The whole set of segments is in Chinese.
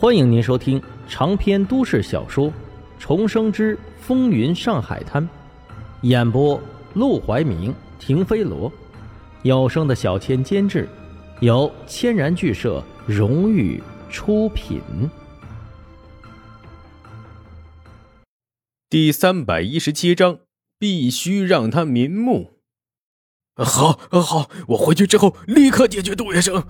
欢迎您收听长篇都市小说《重生之风云上海滩》，演播：陆怀明、停飞罗，有声的小千监制，由千然剧社荣誉出品。第三百一十七章，必须让他瞑目。好，好，我回去之后立刻解决杜月笙。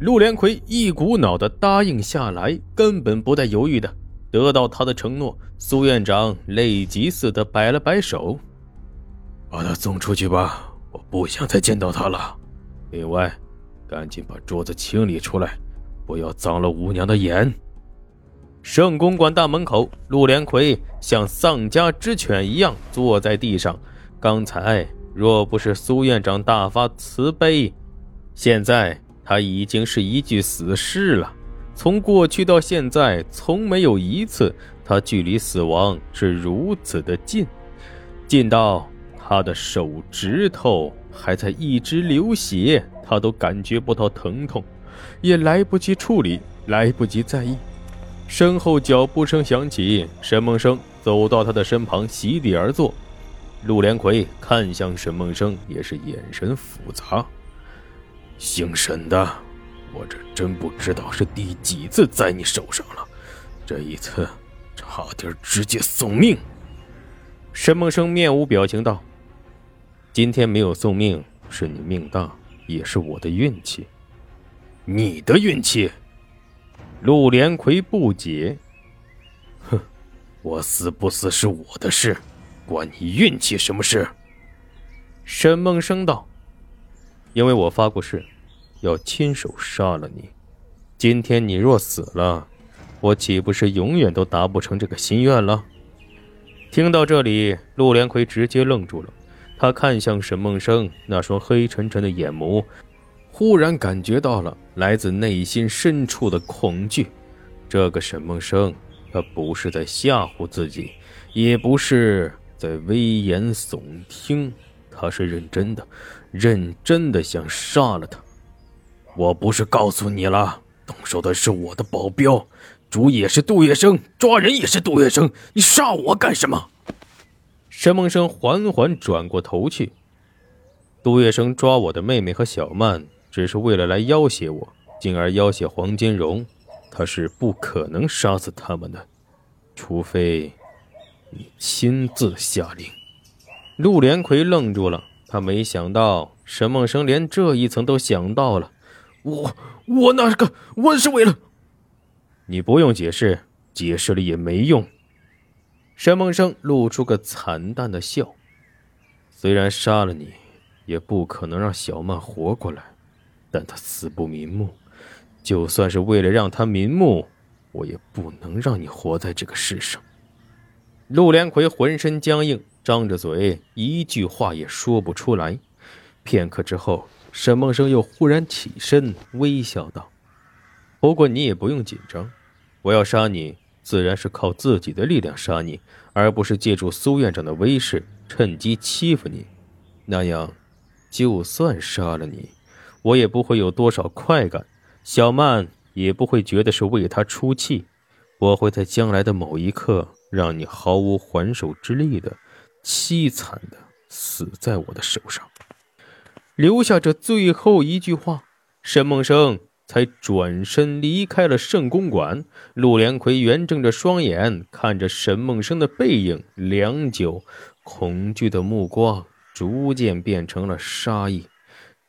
陆连魁一股脑的答应下来，根本不带犹豫的。得到他的承诺，苏院长累极似的摆了摆手：“把他送出去吧，我不想再见到他了。另外，赶紧把桌子清理出来，不要脏了吴娘的眼。”圣公馆大门口，陆连魁像丧家之犬一样坐在地上。刚才若不是苏院长大发慈悲，现在……他已经是一具死尸了。从过去到现在，从没有一次他距离死亡是如此的近，近到他的手指头还在一直流血，他都感觉不到疼痛，也来不及处理，来不及在意。身后脚步声响起，沈梦生走到他的身旁，席地而坐。陆连魁看向沈梦生，也是眼神复杂。姓沈的，我这真不知道是第几次在你手上了，这一次差点直接送命。沈梦生面无表情道：“今天没有送命，是你命大，也是我的运气。你的运气？”陆连魁不解：“哼，我死不死是我的事，关你运气什么事？”沈梦生道。因为我发过誓，要亲手杀了你。今天你若死了，我岂不是永远都达不成这个心愿了？听到这里，陆连魁直接愣住了。他看向沈梦生那双黑沉沉的眼眸，忽然感觉到了来自内心深处的恐惧。这个沈梦生，他不是在吓唬自己，也不是在危言耸听。他是认真的，认真的想杀了他。我不是告诉你了，动手的是我的保镖，主也是杜月笙，抓人也是杜月笙，你杀我干什么？沈梦生缓缓转过头去。杜月笙抓我的妹妹和小曼，只是为了来要挟我，进而要挟黄金荣。他是不可能杀死他们的，除非你亲自下令。陆连魁愣住了，他没想到沈梦生连这一层都想到了。我我那个我是为了……你不用解释，解释了也没用。沈梦生露出个惨淡的笑。虽然杀了你，也不可能让小曼活过来，但她死不瞑目。就算是为了让她瞑目，我也不能让你活在这个世上。陆连魁浑身僵硬。张着嘴，一句话也说不出来。片刻之后，沈梦生又忽然起身，微笑道：“不过你也不用紧张，我要杀你，自然是靠自己的力量杀你，而不是借助苏院长的威势，趁机欺负你。那样，就算杀了你，我也不会有多少快感，小曼也不会觉得是为他出气。我会在将来的某一刻，让你毫无还手之力的。”凄惨的死在我的手上，留下这最后一句话，沈梦生才转身离开了圣公馆。陆连魁圆睁着双眼看着沈梦生的背影，良久，恐惧的目光逐渐变成了杀意。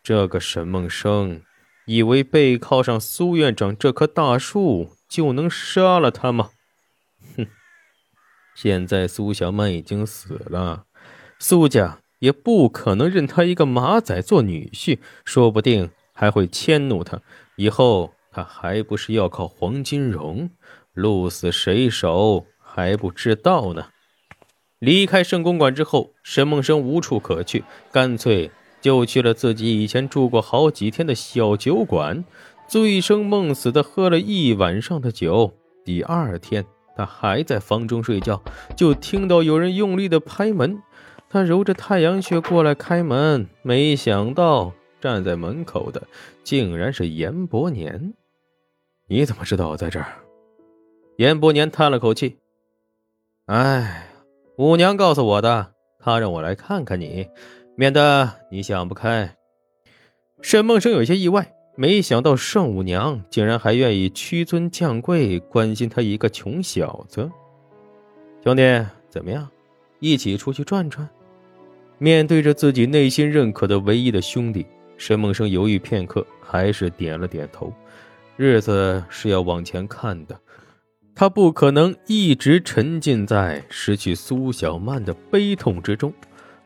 这个沈梦生以为背靠上苏院长这棵大树就能杀了他吗？现在苏小曼已经死了，苏家也不可能认他一个马仔做女婿，说不定还会迁怒他。以后他还不是要靠黄金荣？鹿死谁手还不知道呢。离开圣公馆之后，沈梦生无处可去，干脆就去了自己以前住过好几天的小酒馆，醉生梦死的喝了一晚上的酒。第二天。他还在房中睡觉，就听到有人用力的拍门。他揉着太阳穴过来开门，没想到站在门口的竟然是严伯年。你怎么知道我在这儿？严伯年叹了口气：“哎，五娘告诉我的，她让我来看看你，免得你想不开。”沈梦生有些意外，没想到盛五娘竟然还愿意屈尊降贵，关心他一个穷小子。兄弟，怎么样？一起出去转转？面对着自己内心认可的唯一的兄弟，沈梦生犹豫片刻，还是点了点头。日子是要往前看的，他不可能一直沉浸在失去苏小曼的悲痛之中。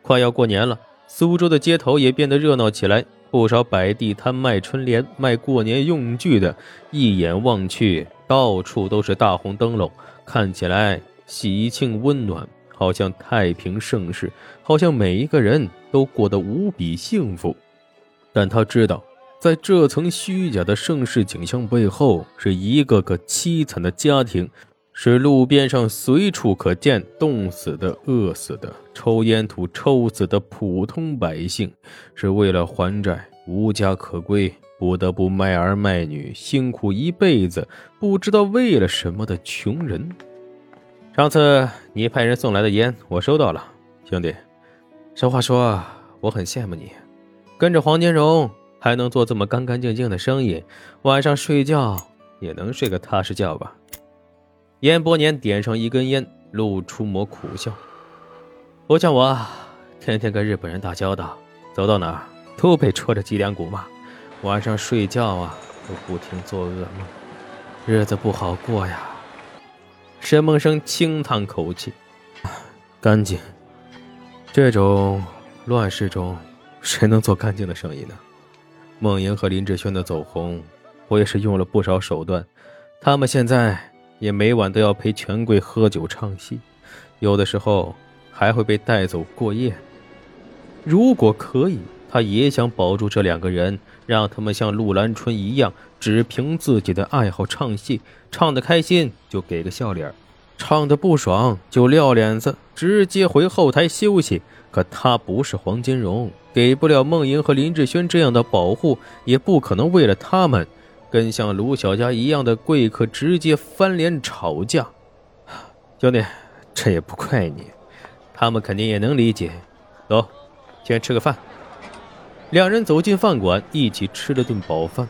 快要过年了，苏州的街头也变得热闹起来，不少摆地摊、卖春联、卖过年用具的，一眼望去，到处都是大红灯笼，看起来喜庆温暖。好像太平盛世，好像每一个人都过得无比幸福，但他知道，在这层虚假的盛世景象背后，是一个个凄惨的家庭，是路边上随处可见冻死的、饿死的、抽烟土抽死的普通百姓，是为了还债无家可归，不得不卖儿卖女，辛苦一辈子，不知道为了什么的穷人。上次你派人送来的烟，我收到了，兄弟。实话说，我很羡慕你，跟着黄金荣还能做这么干干净净的生意，晚上睡觉也能睡个踏实觉吧。燕伯年点上一根烟，露出抹苦笑。不像我，天天跟日本人打交道，走到哪都被戳着脊梁骨骂，晚上睡觉啊都不停做噩梦，日子不好过呀。沈梦生轻叹口气：“干净，这种乱世中，谁能做干净的生意呢？”梦莹和林志轩的走红，我也是用了不少手段。他们现在也每晚都要陪权贵喝酒唱戏，有的时候还会被带走过夜。如果可以，他也想保住这两个人，让他们像陆兰春一样。只凭自己的爱好唱戏，唱得开心就给个笑脸，唱得不爽就撂脸子，直接回后台休息。可他不是黄金荣，给不了梦莹和林志轩这样的保护，也不可能为了他们跟像卢小佳一样的贵客直接翻脸吵架。兄弟，这也不怪你，他们肯定也能理解。走，先吃个饭。两人走进饭馆，一起吃了顿饱饭。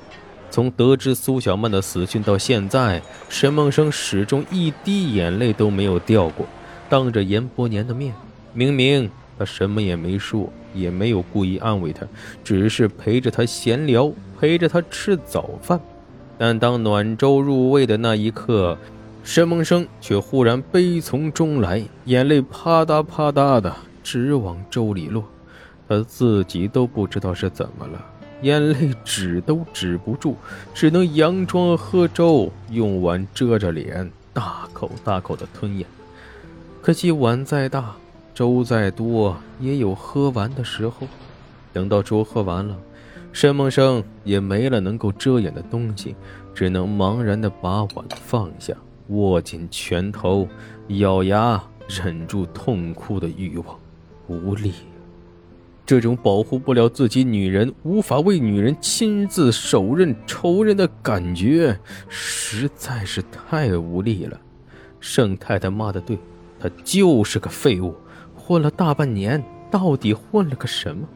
从得知苏小曼的死讯到现在，沈梦生始终一滴眼泪都没有掉过。当着严伯年的面，明明他什么也没说，也没有故意安慰他，只是陪着他闲聊，陪着他吃早饭。但当暖粥入胃的那一刻，沈梦生却忽然悲从中来，眼泪啪嗒啪嗒的直往粥里落，他自己都不知道是怎么了。眼泪止都止不住，只能佯装喝粥，用碗遮着脸，大口大口的吞咽。可惜碗再大，粥再多，也有喝完的时候。等到粥喝完了，沈梦生也没了能够遮掩的东西，只能茫然的把碗放下，握紧拳头，咬牙忍住痛哭的欲望，无力。这种保护不了自己女人、无法为女人亲自手刃仇人的感觉，实在是太无力了。盛太太骂的对，他就是个废物，混了大半年，到底混了个什么？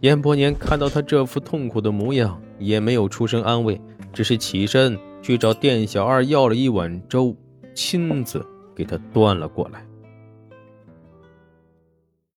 严伯年看到他这副痛苦的模样，也没有出声安慰，只是起身去找店小二要了一碗粥，亲自给他端了过来。